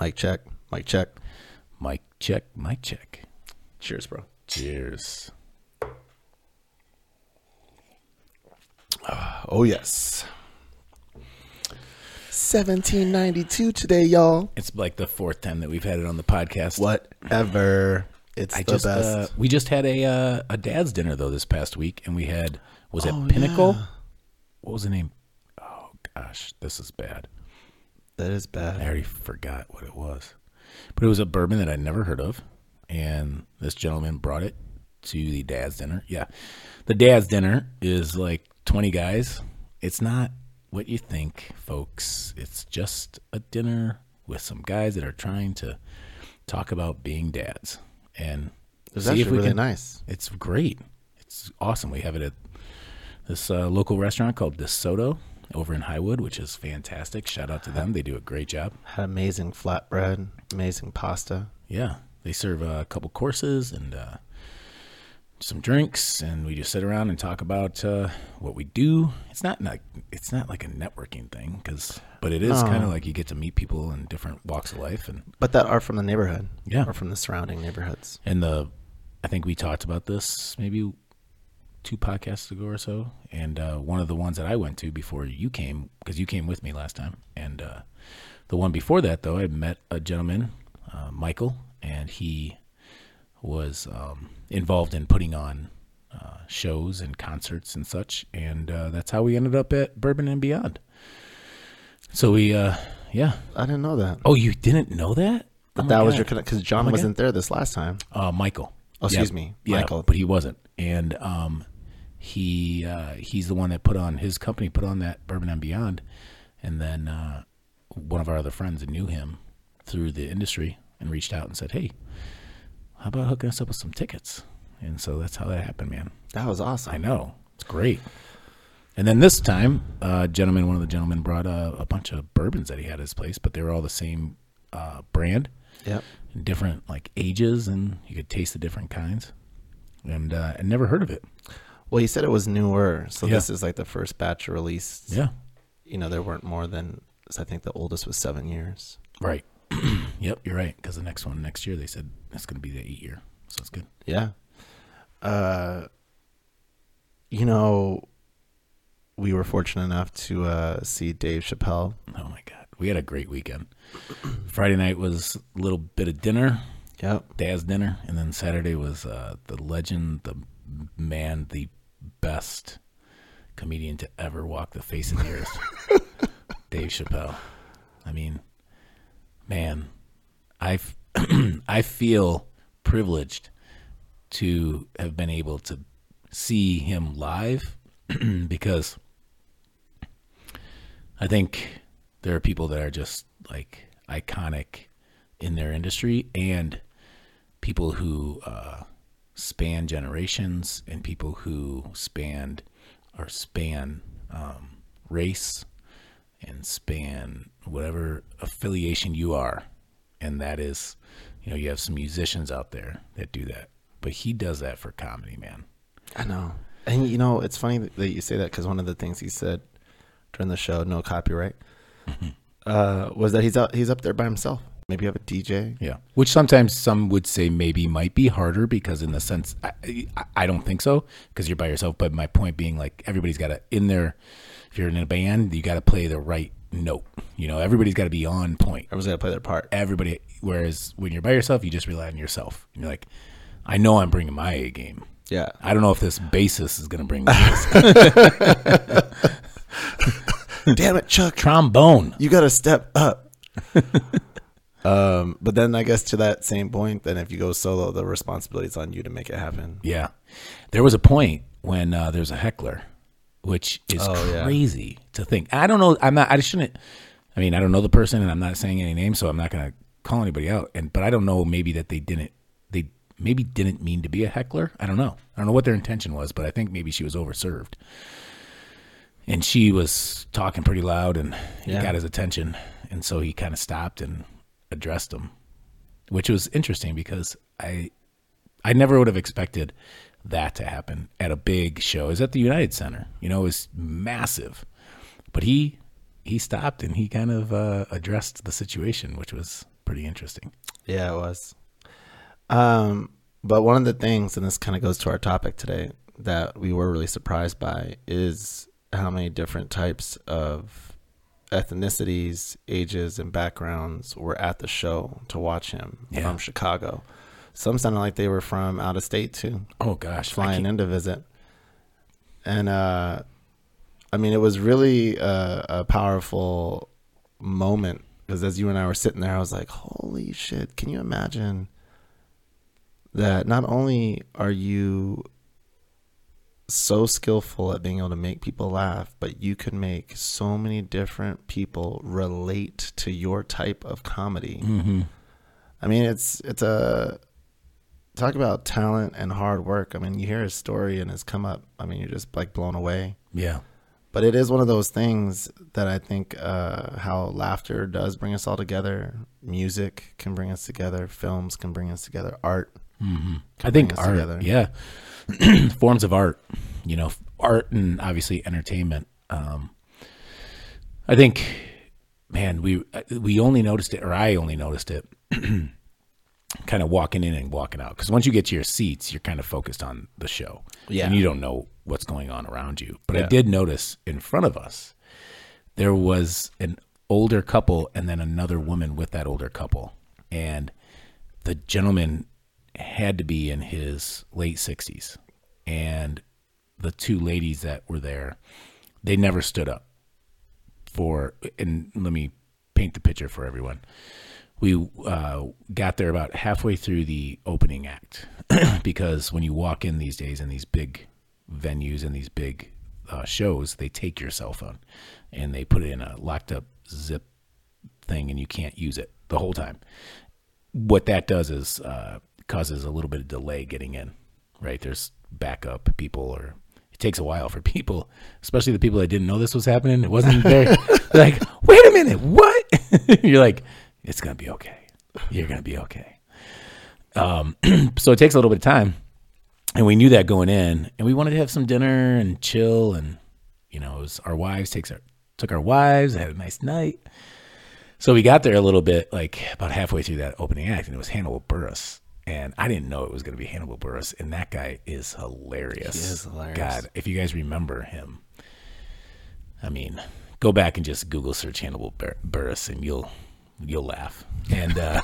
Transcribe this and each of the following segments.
Mic check. Mic check. Mic check. Mic check. Cheers, bro. Cheers. Oh yes. 1792 today, y'all. It's like the fourth time that we've had it on the podcast. Whatever. It's I the just best. uh, we just had a uh, a dad's dinner though this past week, and we had was it Oh, Pinnacle? yeah. What was the name? Oh gosh, this is bad. That is bad. I already forgot what it was, but it was a bourbon that I'd never heard of, and this gentleman brought it to the dad's dinner. Yeah, the dad's dinner is like twenty guys. It's not what you think, folks. It's just a dinner with some guys that are trying to talk about being dads and It's see if we really can- nice. It's great. It's awesome. We have it at this uh, local restaurant called DeSoto over in Highwood, which is fantastic. Shout out to them. They do a great job. Had amazing flatbread, amazing pasta. Yeah, they serve uh, a couple courses and uh, some drinks, and we just sit around and talk about uh, what we do. It's not like it's not like a networking thing, because but it is No. kind of like you get to meet people in different walks of life, and But that are from the neighborhood. Yeah. Or from the surrounding neighborhoods. and the I think we talked about this maybe two podcasts ago or so, and uh, one of the ones that I went to before you came because you came with me last time, and uh, the one before that though I met a gentleman, uh, Michael, and he was um, involved in putting on uh, shows and concerts and such, and uh, that's how we ended up at Bourbon and Beyond. So we, uh, yeah. I didn't know that. Oh, you didn't know that? But Oh that was God. your connect because John God. wasn't there this last time. Uh, Michael. Oh, excuse me, Yeah, Michael. but he wasn't, and um, he uh, he's the one that put on his company put on that Bourbon and Beyond, and then uh, one of our other friends knew him through the industry and reached out and said, "Hey, how about hooking us up with some tickets?" And so that's how that happened, man. That was awesome. I know it's great. And then this time, uh, gentleman, one of the gentlemen brought uh, a bunch of bourbons that he had at his place, but they were all the same uh, brand Yep. in different like ages, and you could taste the different kinds. And uh, I never heard of it. Well, he said it was newer, so Yeah. this is like the first batch released. Yeah, You know, there weren't more than I think the oldest was seven years. right. yep, you're right. Because the next one next year, they said it's going to be the eight year, so it's good. Yeah. Uh, you know, we were fortunate enough to uh, see Dave Chappelle. Oh my god, we had a great weekend. Friday night was a little bit of dinner, Yep. dad's dinner, and then Saturday was uh, the legend, the man, the best comedian to ever walk the face of the earth, Dave Chappelle. I mean, man, I I feel privileged to have been able to see him live because I think there are people that are just like iconic in their industry and people who uh, span generations and people who span or span um, race and span whatever affiliation you are. And that is, you know, you have some musicians out there that do that. But he does that for comedy, man. I know. And you know, it's funny that you say that because one of the things he said during the show, no copyright, uh, was that he's out, he's up there by himself. Maybe you have a DJ. Yeah, which sometimes some would say maybe might be harder because in the sense I, I, don't think so because you're by yourself. But my point being like everybody's got to in there. If you're in a band, you got to play the right note. You know, everybody's got to be on point. Everyone's got to play their part. Everybody. Whereas when you're by yourself, you just rely on yourself. And you're like, I know I'm bringing my A game. Yeah. I don't know if this bassist is going to bring this Damn it, Chuck. trombone. You got to step up. um, but then I guess to that same point, then if you go solo, the responsibility is on you to make it happen. Yeah. There was a point when uh, there's a heckler, which is Oh, yeah. crazy to think. I don't know. I'm not, I shouldn't, I mean, I don't know the person and I'm not saying any names, so I'm not going to call anybody out. And, but I don't know maybe that they didn't, they maybe didn't mean to be a heckler. I don't know. I don't know what their intention was, but I think maybe she was overserved. And she was talking pretty loud and he Yeah. got his attention. And so he kind of stopped and addressed him, which was interesting because I, I never would have expected that to happen at a big show. Is at the United Center. You know, it was massive. But he he stopped and he kind of uh, addressed the situation, which was pretty interesting. Yeah, it was. Um, but one of the things, and this kind of goes to our topic today, that we were really surprised by is how many different types of ethnicities, ages, and backgrounds were at the show to watch him Yeah. from Chicago. Some sounded like they were from out of state too, Oh gosh, flying in to visit. And uh, I mean, it was really a, a powerful moment because as you and I were sitting there, I was like, "Holy shit! Can you imagine that? Not only are you so skillful at being able to make people laugh, but you can make so many different people relate to your type of comedy. Mhm. I mean, it's it's a talk about talent and hard work. I mean, you hear his story and his come up. I mean, you're just like blown away. Yeah, But it is one of those things that I think uh, how laughter does bring us all together. Music can bring us together. Films can bring us together. Art. Hmm I think art, together. yeah, forms of art, you know, art and obviously entertainment. Um, I think, man, we we only noticed it, or I only noticed it, kind of walking in and walking out. Because once you get to your seats, you're kind of focused on the show, Yeah. and you don't know what's going on around you. But I did notice in front of us there was an older couple and then another woman with that older couple, and the gentleman had to be in his late 60s and the two ladies that were there they never stood up for and let me paint the picture for everyone. We uh, got there about halfway through the opening act because when you walk in these days in these big venues and these big uh, shows they take your cell phone and they put it in a locked up zip thing and you can't use it the whole time. What that does is uh, causes a little bit of delay getting in. Right? There's backup people, or it takes a while for people, especially the people that didn't know this was happening. It wasn't there. like, wait a minute, what? You're like, it's gonna be okay. You're gonna be okay. Um, so it takes a little bit of time, and we knew that going in, and we wanted to have some dinner and chill, and you know, it was our wives takes our took our wives, had a nice night. So we got there a little bit, like about halfway through that opening act, and it was Hannibal Buress. And I didn't know it was going to be Hannibal Buress. And that guy is hilarious. He is hilarious. God, if you guys remember him, I mean, go back and just Google search Hannibal Bur- Buress, and you'll you'll laugh. And uh,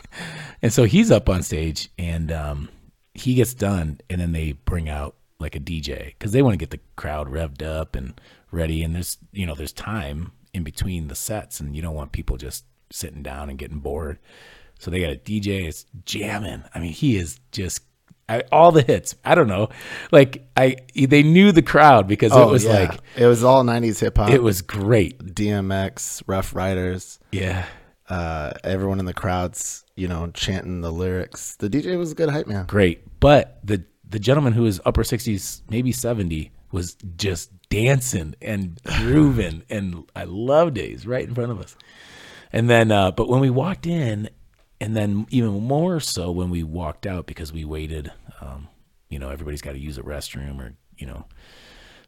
and so he's up on stage, and um, he gets done, and then they bring out like a DJ because they want to get the crowd revved up and ready. And there's you know there's time in between the sets, and you don't want people just sitting down and getting bored. So they got a DJ. It's jamming. I mean, he is just I, all the hits. I don't know, like I they knew the crowd because it was like it was all '90s hip hop. it was great. DMX, Ruff Ryders. Yeah, Uh, everyone in the crowds, you know, chanting the lyrics. The DJ was a good hype man. great. But the the gentleman who was upper sixties, maybe seventy, was just dancing and grooving, and I loved it. He's right in front of us. And then, uh, but when we walked in, and then even more so when we walked out because we waited. Um, you know, everybody's got to use a restroom, or you know,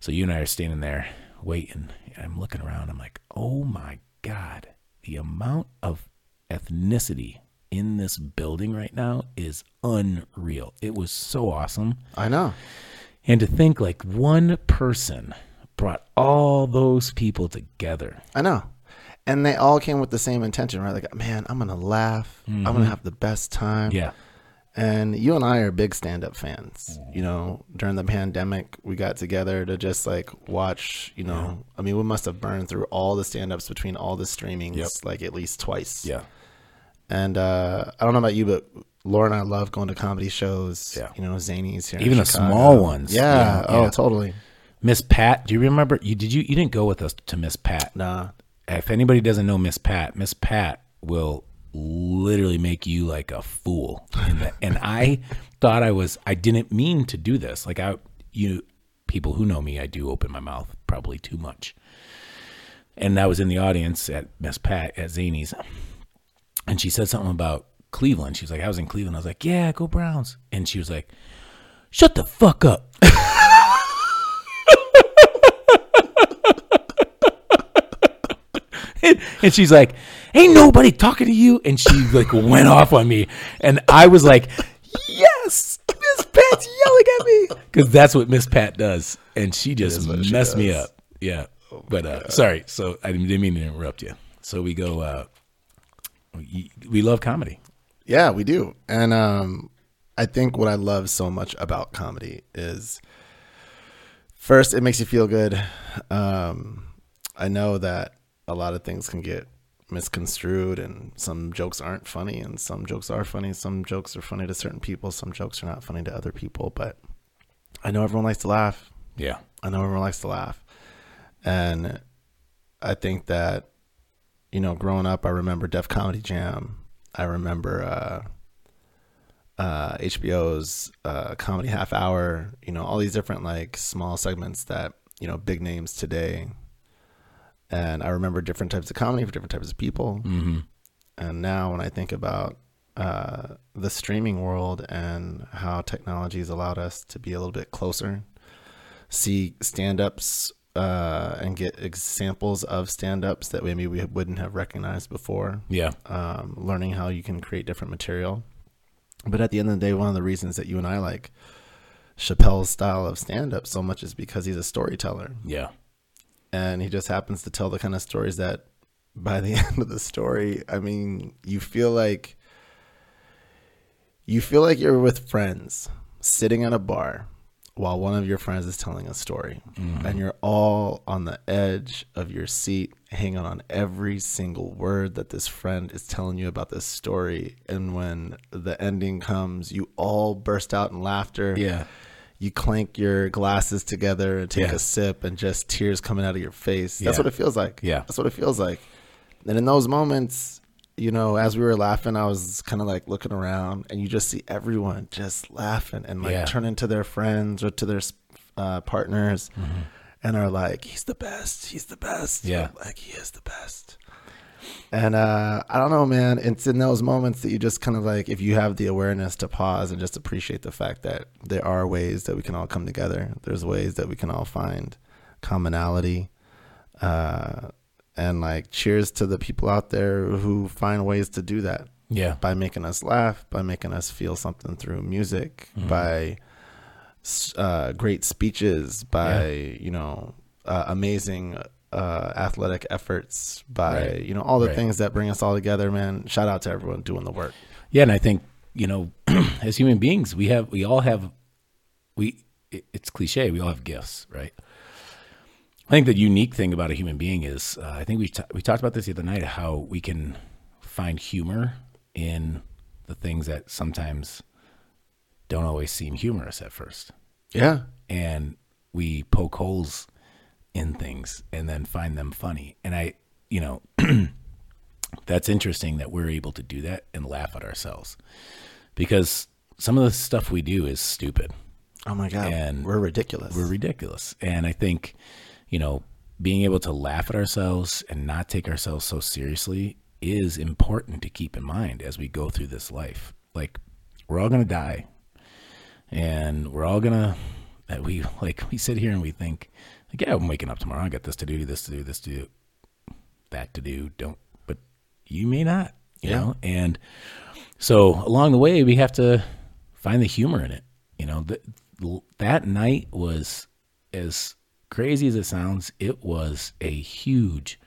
so you and I are standing there waiting. I'm looking around. I'm like, oh my god, the amount of ethnicity in this building right now is unreal. It was so awesome. I know. And to think like one person brought all those people together. I know. And they all came with the same intention, right? Like, man, I'm gonna laugh. I'm gonna have the best time. Mm-hmm. Yeah. And you and I are big stand-up fans. You know, during the pandemic, we got together to just like watch. You know, I mean, we must have burned through all the stand-ups between all the streamings, Yep. like at least twice. Yeah. And uh, I don't know about you, but Laura and I love going to comedy shows. Yeah. You know, Zanies here, Even the small ones. Yeah. Yeah, Oh, yeah. totally. Miss Pat, do you remember you did you you didn't go with us to Miss Pat? Nah. If anybody doesn't know Miss Pat, Miss Pat will literally make you like a fool. and I thought I was I didn't mean to do this. Like I you people who know me, I do open my mouth probably too much. And I was in the audience at Miss Pat at Zanies and she said something about Cleveland. She was like, I was in Cleveland. I was like, Yeah, go Browns. And she was like, Shut the fuck up. and she's like, "Ain't nobody talking to you," and she like went off on me, and I was like, "Yes, Miss Pat's yelling at me," because that's what Miss Pat does, and she just what she messed me up. Yeah, but uh, sorry, so I didn't, didn't mean to interrupt you. So we go. Uh, we, we love comedy. Yeah, we do. And um, I think what I love so much about comedy is first, it makes you feel good. Um, I know that a lot of things can get misconstrued and some jokes aren't funny and some jokes are funny. Some jokes are funny to certain people, some jokes are not funny to other people. But I know everyone likes to laugh. Yeah, I know everyone likes to laugh. And I think that, you know, growing up, I remember Def Comedy Jam. I remember uh, uh, HBO's uh, Comedy Half Hour, you know, all these different like small segments that, you know, big names today. And I remember different types of comedy for different types of people. mm-hmm. And now when I think about uh, the streaming world and how technology has allowed us to be a little bit closer, see stand-ups uh, and get examples of stand-ups that maybe we wouldn't have recognized before, yeah, um, learning how you can create different material. But at the end of the day, one of the reasons that you and I like Chappelle's style of stand-up so much is because he's a storyteller yeah, and he just happens to tell the kind of stories that by the end of the story i mean you feel like you feel like you're with friends sitting at a bar while one of your friends is telling a story. Mm-hmm. And you're all on the edge of your seat hanging on every single word that this friend is telling you about this story. And when the ending comes you all burst out in laughter. Yeah, you clank your glasses together and take Yeah. a sip and just tears coming out of your face. That's Yeah. what it feels like. Yeah. That's what it feels like. And in those moments, you know, as we were laughing, I was kind of like looking around and you just see everyone just laughing and like Yeah. turning to their friends or to their uh, partners and are like, he's the best. He's the best. Yeah. Like, he is the best. And uh, I don't know, man. It's in those moments that you just kind of like, if you have the awareness to pause and just appreciate the fact that there are ways that we can all come together. There's ways that we can all find commonality. Uh, and like, cheers to the people out there who find ways to do that yeah, by making us laugh, by making us feel something through music, by uh, great speeches, by you know uh, amazing uh, athletic efforts, by Right. you know all the Right. things that bring us all together. Man, shout out to everyone doing the work. yeah. And I think you know, as human beings, we have we all have we. it- It's cliche. We all have gifts, right? I think the unique thing about a human being is uh, I think we ta- we talked about this the other night how we can find humor in the things that sometimes don't always seem humorous at first. Yeah, and we poke holes in things and then find them funny. And I, you know, that's interesting that we're able to do that and laugh at ourselves because some of the stuff we do is stupid. Oh my god, And we're ridiculous. We're ridiculous. And I think, you know, being able to laugh at ourselves and not take ourselves so seriously is important to keep in mind as we go through this life. Like, we're all going to die. And we're all going to, that we, like, we sit here and we think, like, yeah, I'm waking up tomorrow. I got this to do, this to do, this to do, that to do. Don't, but you may not, you Yeah. know? And so along the way, we have to find the humor in it. You know, th- that night was as crazy as it sounds, it was a huge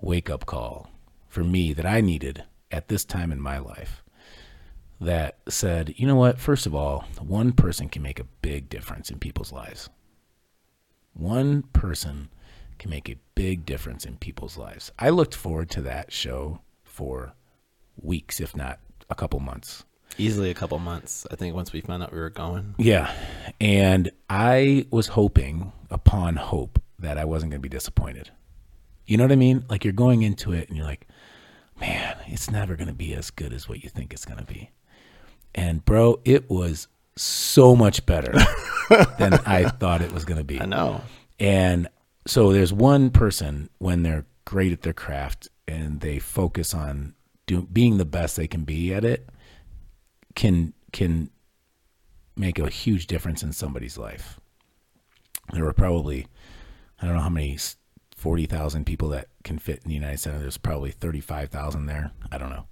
wake up call for me that I needed at this time in my life. That said, you know what? First of all, one person can make a big difference in people's lives. One person can make a big difference in people's lives. I looked forward to that show for weeks, if not a couple months. Easily a couple months. I think once we found out we were going. Yeah. And I was hoping upon hope that I wasn't going to be disappointed. You know what I mean? Like you're going into it and you're like, man, it's never going to be as good as what you think it's going to be. And bro, it was so much better than I thought it was going to be. I know. And so there's one person when they're great at their craft and they focus on do, being the best they can be at it can can make a huge difference in somebody's life. There were probably I don't know how many s- forty thousand people that can fit in the United Center. There's probably thirty five thousand there. I don't know,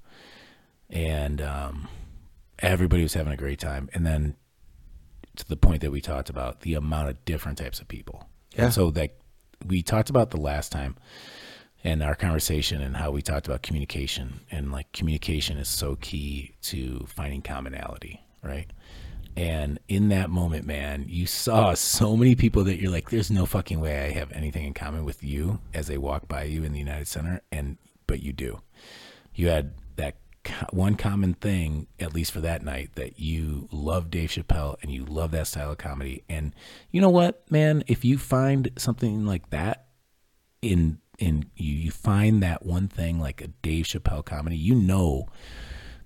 and um, everybody was having a great time. And then to the point that we talked about the amount of different types of people. Yeah. And so that we talked about the last time and our conversation and how we talked about communication and like communication is so key to finding commonality, right? And in that moment, man, you saw so many people that you're like, there's no fucking way I have anything in common with you as they walk by you in the United Center. And, but you do. You had that one common thing, at least for that night, that you love Dave Chappelle and you love that style of comedy. And you know what, man? If you find something like that in, in you, you find that one thing like a Dave Chappelle comedy, you know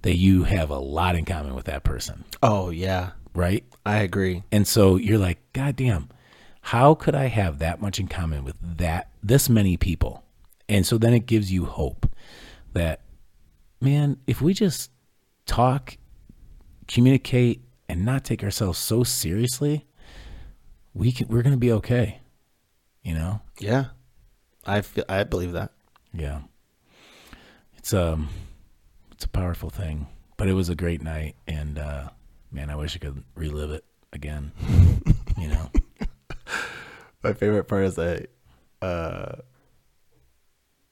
that you have a lot in common with that person, Oh yeah, right? I agree. And so you're like, God damn, how could I have that much in common with that this many people? And so then it gives you hope that, man, if we just talk, communicate, and not take ourselves so seriously, we can we're gonna be okay. You know? Yeah, I feel I believe that. Yeah. It's um it's a powerful thing. But it was a great night and uh man, I wish I could relive it again. you know. My favorite part is that uh,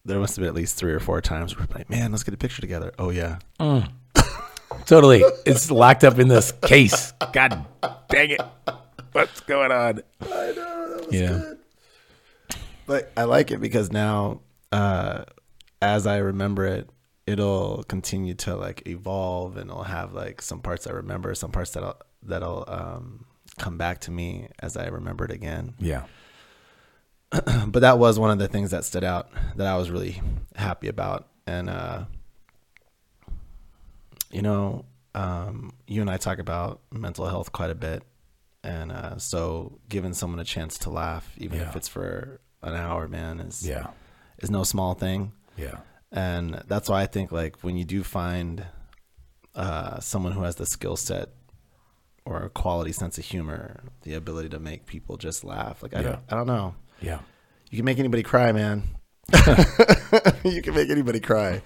there must have been at least three or four times where we're like, man, let's get a picture together. Oh yeah, Totally. It's locked up in this case. God dang it. What's going on? I know that was Yeah. good. But I like it because now, uh, as I remember it, it'll continue to like evolve, and it'll have like some parts I remember, some parts that'll that'll um, come back to me as I remember it again. Yeah. but that was one of the things that stood out that I was really happy about. And, uh, you know, um, you and I talk about mental health quite a bit. And uh, so giving someone a chance to laugh, even Yeah. if it's for an hour, man, is, Yeah. is no small thing. Yeah. And that's why I think like when you do find uh, someone who has the skill set or a quality sense of humor, the ability to make people just laugh, like I Yeah. don't, I don't know. Yeah. You can make anybody cry, man. you can make anybody cry.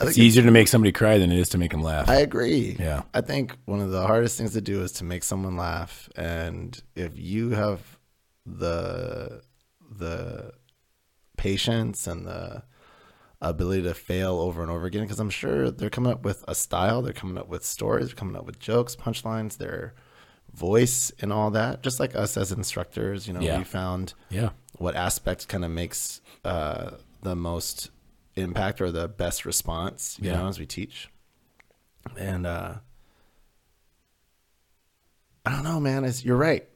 It's easier to make somebody cry than it is to make them laugh. I agree. Yeah. I think one of the hardest things to do is to make someone laugh, and if you have the the patience and the ability to fail over and over again, because I'm sure they're coming up with a style, they're coming up with stories, they're coming up with jokes, punchlines, their voice, and all that. Just like us as instructors, you know, Yeah. we found yeah. what aspect kind of makes uh, the most impact or the best response, you Yeah. know, as we teach. And uh, I don't know, man. It's, you're right.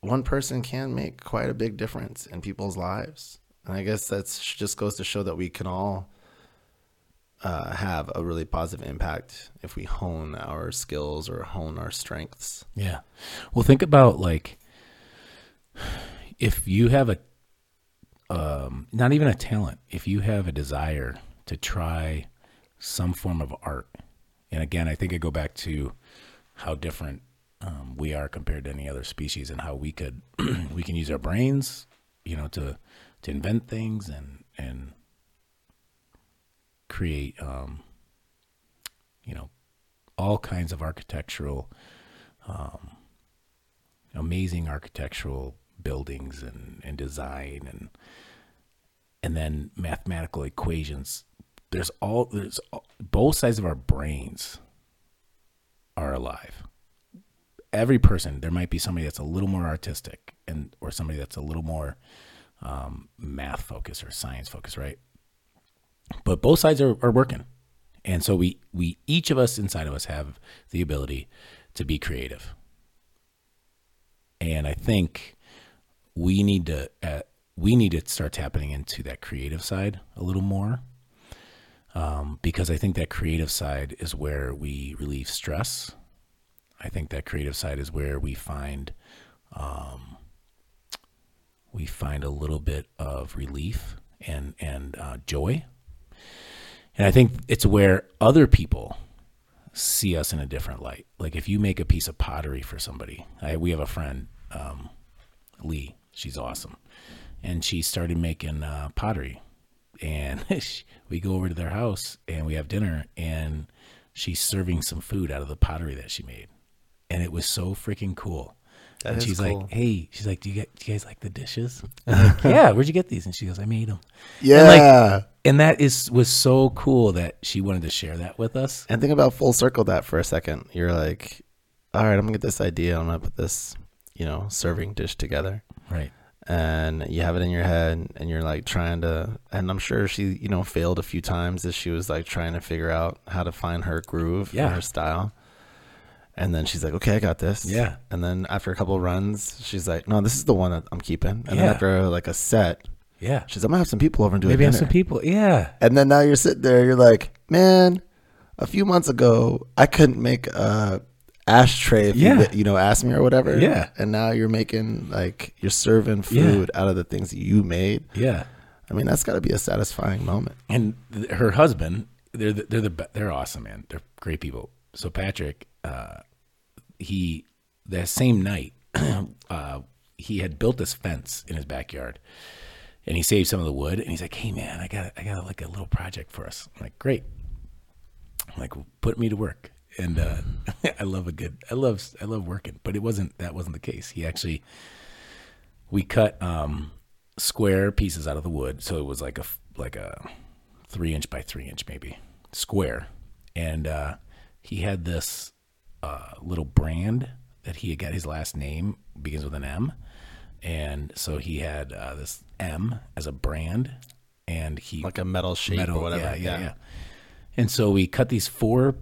One person can make quite a big difference in people's lives. And I guess that's just goes to show that we can all uh, have a really positive impact if we hone our skills or hone our strengths. Yeah. Well, think about like if you have a um not even a talent, if you have a desire to try some form of art. And again, I think I go back to how different um, we are compared to any other species and how we could we can use our brains, you know, to to invent things and and create um you know all kinds of architectural um, amazing architectural buildings and, and design and and then mathematical equations. There's all there's all, both sides of our brains are alive. Every person there might be somebody that's a little more artistic and or somebody that's a little more um, math focused or science focused right but both sides are, are working. And so we we each of us inside of us have the ability to be creative. And i think we need to uh, we need to start tapping into that creative side a little more um, because i think that creative side is where we relieve stress. I think that creative side is where we find um, we find a little bit of relief and and uh, joy and I think it's where other people see us in a different light. Like if you make a piece of pottery for somebody, I, we have a friend, um, Lee. She's awesome, and she started making uh, pottery. And we go over to their house and we have dinner, and she's serving some food out of the pottery that she made, and it was so freaking cool. That and she's cool. like, "Hey, she's like, do you, get, do you guys like the dishes?" I'm like, yeah, where'd you get these? And she goes, "I made them." Yeah. And that is was so cool that she wanted to share that with us. And think about full circle that for a second. You're like, all right, I'm gonna get this idea. I'm gonna put this, you know, serving dish together. Right. And you have it in your head, and you're like trying to. And I'm sure she, you know, failed a few times as she was like trying to figure out how to find her groove, Yeah. and her style. And then she's like, okay, I got this. Yeah. And then after a couple of runs, she's like, no, this is the one that I'm keeping. And then after like a set, Yeah. she's, I'm gonna have some people over and do Maybe have some people. Yeah. And then now you're sitting there, you're like, man, a few months ago, I couldn't make a ashtray if Yeah. you, you know, asked me or whatever. Yeah. And now you're making, like, you're serving Yeah. food out of the things that you made. Yeah. I mean, that's got to be a satisfying moment. and th- her husband they're the, they're the they're awesome man they're great people so patrick uh he that same night uh he had built this fence in his backyard and he saved some of the wood and he's like hey man i got i got like a little project for us. I'm like great. I'm like put me to work. And uh i love a good i love i love working but it wasn't that wasn't the case. He actually we cut um square pieces out of the wood so it was like a like a three inch by three inch maybe square. And uh he had this uh little brand that he had got his last name begins with an m and so he had uh, this m as a brand and he Like a metal shape metal, or whatever. Yeah, yeah, yeah. And so we cut these four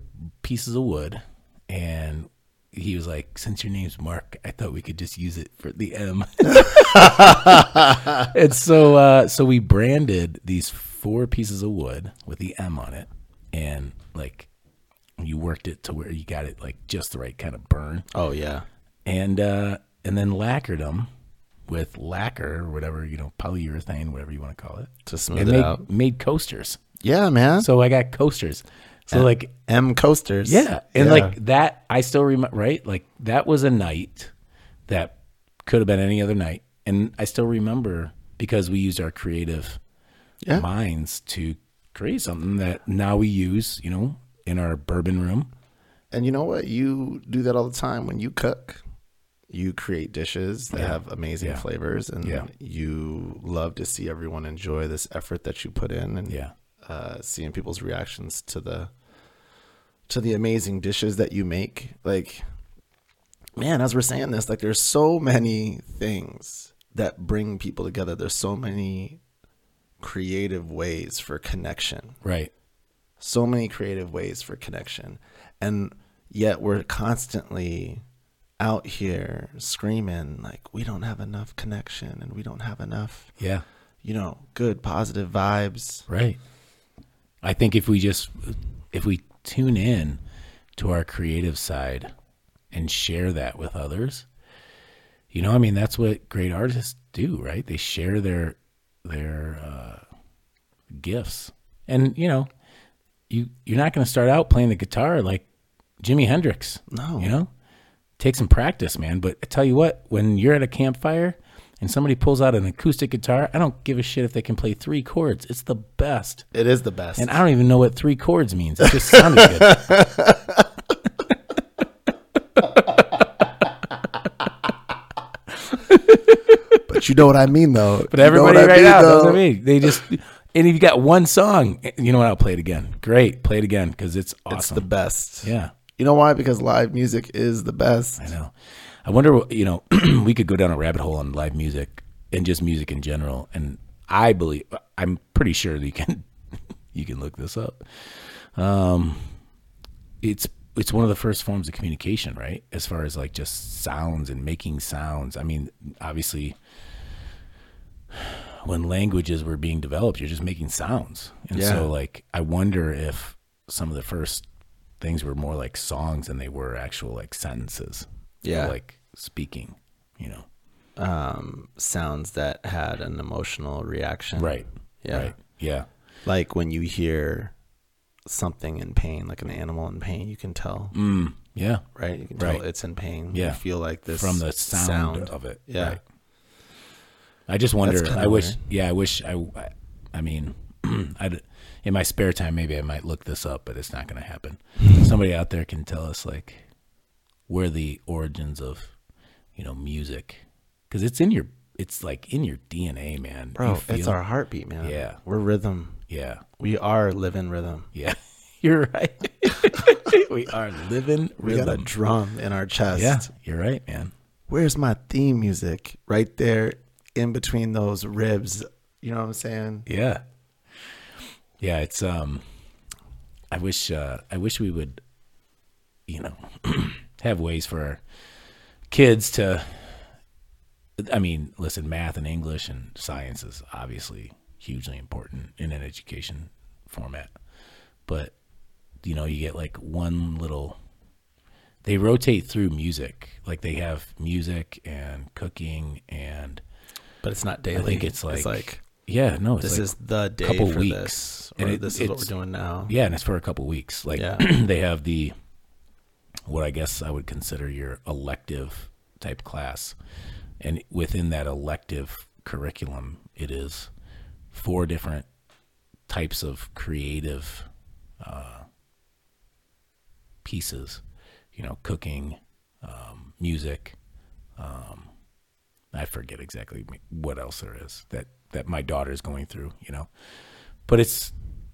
pieces of wood, and he was like, "Since your name's Mark, I thought we could just use it for the M." and so, uh, so we branded these four pieces of wood with the M on it, and like you worked it to where you got it like just the right kind of burn, Oh, yeah. and uh, and then lacquered them with lacquer or whatever you know polyurethane, whatever you want to call it, To smooth and it made, out. made coasters. Yeah, man. So I got coasters. So like M coasters. yeah, and Yeah. like that I still remember right? Like that was a night that could have been any other night and I still remember because we used our creative Yeah. minds to create something that now we use, you know, in our bourbon room. And you know what? You do that all the time when you cook. You create dishes that Yeah. have amazing Yeah. flavors, and Yeah. you love to see everyone enjoy this effort that you put in, and Yeah. uh, seeing people's reactions to the to the amazing dishes that you make. Like, man, as we're saying this, like, there's so many things that bring people together. There's so many creative ways for connection Right. So many creative ways for connection and yet we're constantly out here screaming like we don't have enough connection and we don't have enough Yeah. you know good positive vibes Right. I think if we just if we tune in to our creative side and share that with others, you know, I mean, that's what great artists do, right? They share their their uh, gifts, and you know, you you're not going to start out playing the guitar like Jimi Hendrix. No. you know, take some practice, man. But I tell you what, when you're at a campfire and somebody pulls out an acoustic guitar, I don't give a shit if they can play three chords. It's the best. it is the best And I don't even know what three chords means. It just sounded good. but you know what i mean though But everybody right now knows what I mean. They just and if you got one song, you know what? I'll play it again. Great, play it again because it's awesome. it's the best yeah, you know why because live music is the best I know. I wonder. what- You know, we could go down a rabbit hole on live music and just music in general. And I believe I'm pretty sure that you can you can look this up. Um, it's it's one of the first forms of communication, right? As far as like just sounds and making sounds. I mean, obviously, when languages were being developed, you're just making sounds, and Yeah. so like I wonder if some of the first things were more like songs than they were actual like sentences. Yeah. like speaking. You know, um sounds that had an emotional reaction right? Yeah. right. Yeah, like when you hear something in pain like an animal in pain you can tell mm, yeah. right? You can tell Right. it's in pain. Yeah. You feel like this From the sound, of it, Yeah. right. I just wonder. I wish. weird. Yeah, I wish. I. I, I mean, I'd, in my spare time, maybe I might look this up, but it's not going to happen. Somebody out there can tell us like where the origins of, you know, music, because it's in your. It's like in your DNA, man. Bro, it's our heartbeat, man. Yeah. We're rhythm. Yeah. We are living rhythm. Yeah. You're right. we are living rhythm. We got a drum in our chest. Yeah, you're right, man. Where's my theme music? Right there in between those ribs. You know what I'm saying? Yeah. Yeah, it's um I wish uh I wish we would you know have ways for our kids to I mean, listen, math and English and science is obviously hugely important in an education format. But you know, you get like one little they rotate through music. Like they have music and cooking and But it's not daily. I think it's like, it's like yeah, no, it's this like, is the day couple for weeks. this. And Or it- this is what we're doing now. yeah, and it's for a couple weeks. Like Yeah. they have the what I guess I would consider your elective type class, and within that elective curriculum, it is four different types of creative uh, pieces. You know, cooking, um, music. Um, I forget exactly what else there is that that my daughter is going through. You know, but it's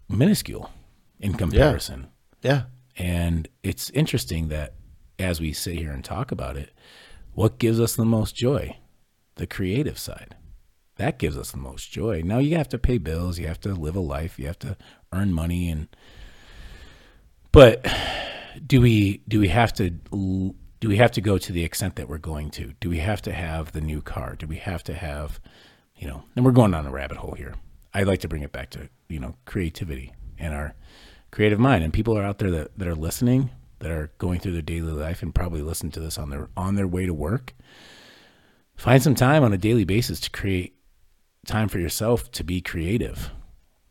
minuscule in comparison. Yeah. And it's interesting that as we sit here and talk about it, what gives us the most joy? The creative side. That gives us the most joy. Now you have to pay bills, you have to live a life, you have to earn money and but do we do we have to do we have to go to the extent that we're going to? Do we have to have the new car? Do we have to have you know, and we're going down a rabbit hole here. I'd like to bring it back to, you know, creativity and our creative mind. And people are out there that, that are listening, that are going through their daily life and probably listen to this on their on their way to work. Find some time on a daily basis to create time for yourself to be creative.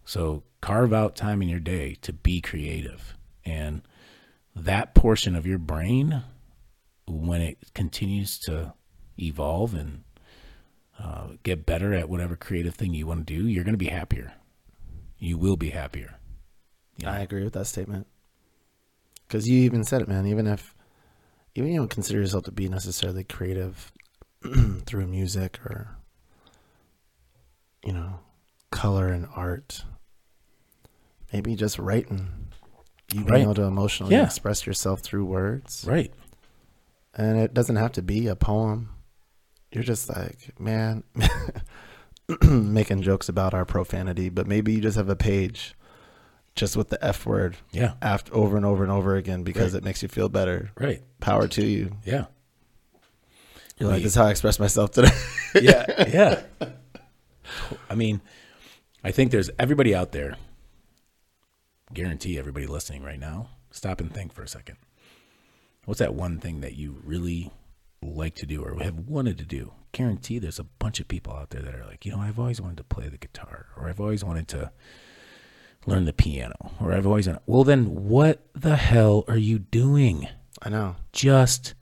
So carve out time in your day to be creative. And that portion of your brain, when it continues to evolve and uh, get better at whatever creative thing you want to do, you're going to be happier. You will be happier. Yeah. I agree with that statement. Because you even said it, man. Even if, even you don't consider yourself to be necessarily creative through music or, you know, color and art, maybe just writing, you being Right. able to emotionally Yeah. express yourself through words. Right. And it doesn't have to be a poem. You're just like, man, making jokes about our profanity, but maybe you just have a page just with the F word Yeah. after over and over and over again because Right. it makes you feel better. Right. Power to you. Yeah. You're like, this is how I express myself today. yeah, yeah. I mean, I think there's everybody out there. Guarantee everybody listening right now, stop and think for a second. What's that one thing that you really like to do or have wanted to do? Guarantee there's a bunch of people out there that are like, you know, I've always wanted to play the guitar, or I've always wanted to learn the piano, or I've always wanted. Well, then what the hell are you doing? I know. Just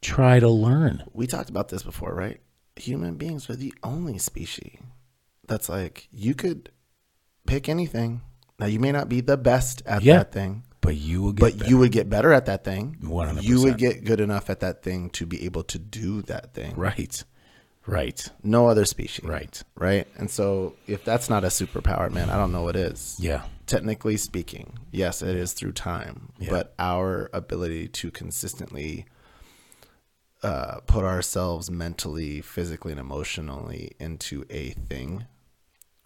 try to learn. We talked about this before, right? Human beings are the only species that's like, you could pick anything. Now, you may not be the best at Yeah. that thing, But you will get but better. you would get better at that thing. 100%. You would get good enough at that thing to be able to do that thing. right, right, No other species. right. Right. And so, if that's not a superpower, man, I don't know what is. Yeah, technically speaking, yes, it is through time, Yeah. but our ability to consistently uh, put ourselves mentally, physically, and emotionally into a thing,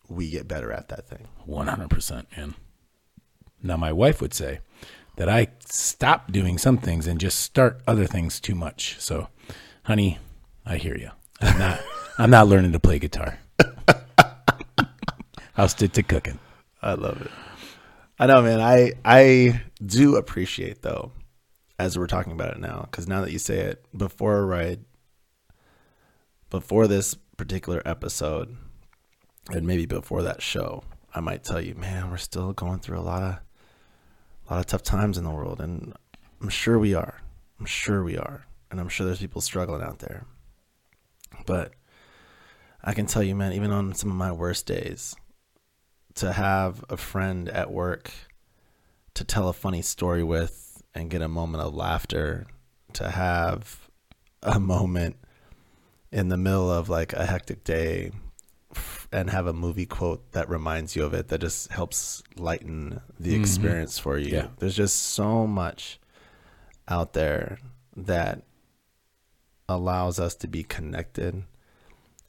we get better at that thing. one hundred percent, man. Now, my wife would say that I stop doing some things and just start other things too much. So, honey, I hear you. I'm not. I'm not learning to play guitar. I'll stick to cooking. I love it. I know, man. I I do appreciate though, as we're talking about it now, because now that you say it, before ride, before this particular episode, and maybe before that show, I might tell you, man, we're still going through a lot of a lot of tough times in the world, and I'm sure we are. I'm sure we are, and I'm sure there's people struggling out there. But I can tell you, man, even on some of my worst days, to have a friend at work to tell a funny story with and get a moment of laughter, to have a moment in the middle of like a hectic day and have a movie quote that reminds you of it that just helps lighten the Mhm. experience for you. Yeah. There's just so much out there that allows us to be connected,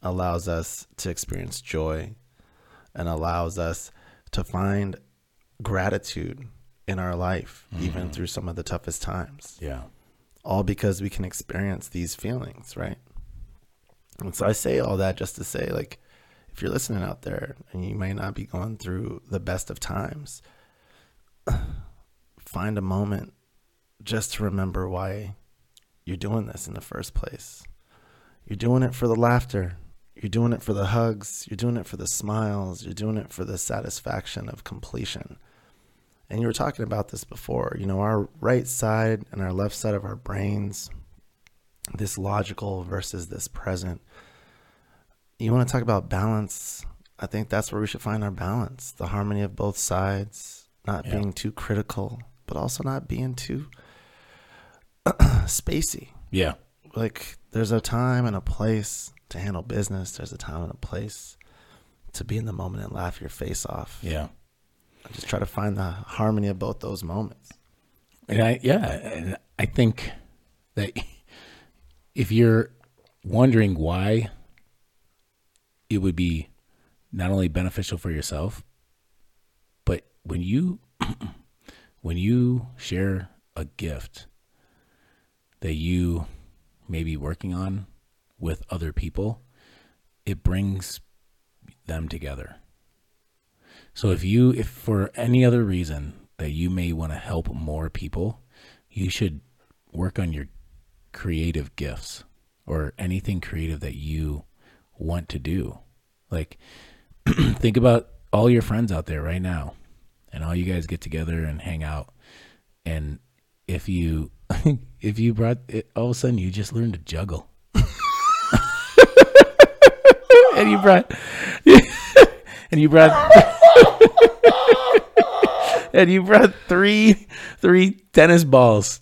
allows us to experience joy, and allows us to find gratitude in our life, even Mhm. through some of the toughest times. Yeah. All because we can experience these feelings, right? And so I say all that just to say, like, if you're listening out there and you may not be going through the best of times, find a moment just to remember why you're doing this in the first place. You're doing it for the laughter. You're doing it for the hugs. You're doing it for the smiles. You're doing it for the satisfaction of completion. And you were talking about this before. You know, our right side and our left side of our brains, this logical versus this present. You want to talk about balance? I think that's where we should find our balance the harmony of both sides, not Yeah. being too critical, but also not being too spacey. Yeah. Like, there's a time and a place to handle business, there's a time and a place to be in the moment and laugh your face off. Yeah. Just try to find the harmony of both those moments. And I yeah, and I think that if you're wondering why it would be not only beneficial for yourself, but when you when you share a gift that you may be working on with other people, it brings them together. So if you if for any other reason that you may want to help more people, you should work on your creative gifts or anything creative that you want to do. Like think about all your friends out there right now and all you guys get together and hang out. And if you if you brought it all of a sudden you just learned to juggle. And you brought and you brought and you brought three three tennis balls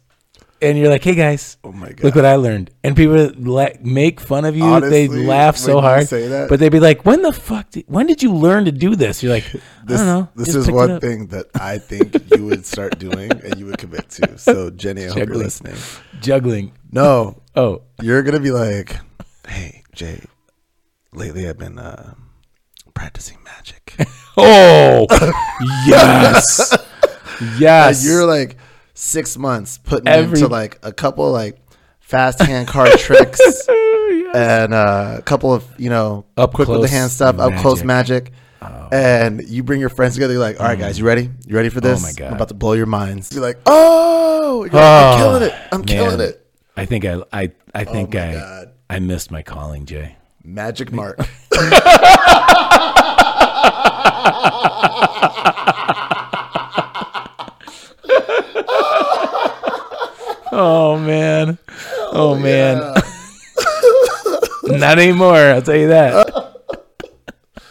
and you're like hey guys Oh my god! look what i learned. And people la- make fun of you. They Honestly, laugh so hard but they'd be like when the fuck did, when did you learn to do this? You're like This, i don't know. this is one thing that I think you would start doing and you would commit to. So Jenny, I hope you're listening. juggling. No, oh. You're gonna be like, "Hey, Jay, lately I've been uh, practicing magic." oh yes. Yes. And you're like six months putting Every- into like a couple like fast hand card tricks and uh, a couple of you know Up quick with the hand stuff, up close magic. Oh. And you bring your friends together. You're like, all right, guys, you ready? You ready for this? Mm. my God. I'm about to blow your minds. You're like, oh, you're like, I'm killing it. I'm killing it. i think i i, I think Oh i God. i missed my calling jay Magic mark. oh man oh, man Yeah. Not anymore. I'll tell you that.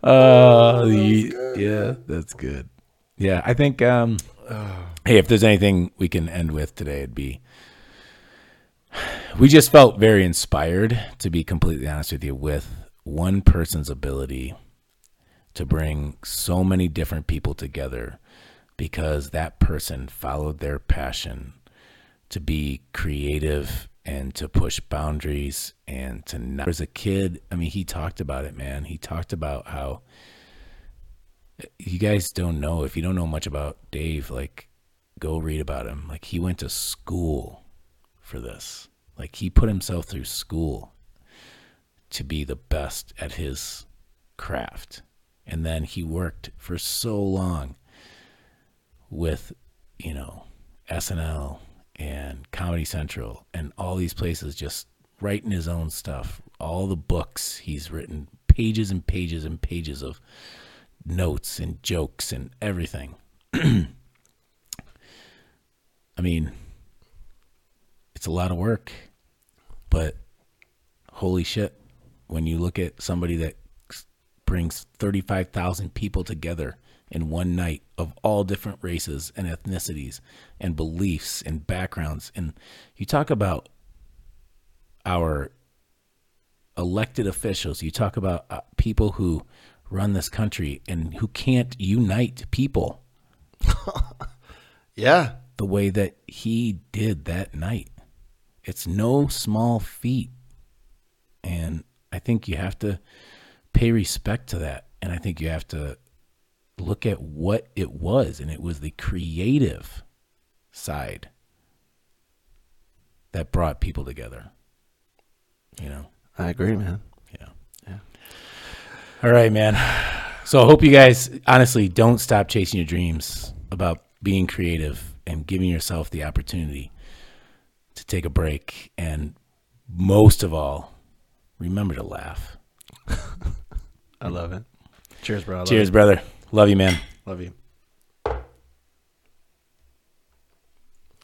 Uh, the- yeah, that's good. Yeah, I think. Um, hey, if there's anything we can end with today, it'd be. We just felt very inspired, to be completely honest with you, with one person's ability to bring so many different people together because that person followed their passion to be creative and to push boundaries and to not as a kid i mean he talked about it man. He talked about how you guys don't know if you don't know much about dave like go read about him. Like he went to school for this. Like he put himself through school to be the best at his craft. And then he worked for so long with you know SNL and Comedy Central and all these places just writing his own stuff. All the books he's written, pages and pages and pages of notes and jokes and everything. I mean, it's a lot of work, but holy shit, when you look at somebody that brings 35,000 people together in one night of all different races and ethnicities and beliefs and backgrounds. And you talk about our elected officials, you talk about uh, people who run this country and who can't unite people Yeah. the way that he did that night. It's no small feat. And I think you have to pay respect to that. And I think you have to look at what it was. And it was the creative side that brought people together. You know? I agree, man. Yeah. Yeah. All right, man. So I hope you guys honestly don't stop chasing your dreams about being creative and giving yourself the opportunity to take a break and most of all, remember to laugh. I love it. Cheers, bro. I love Cheers, brother. Love you, man. Love you.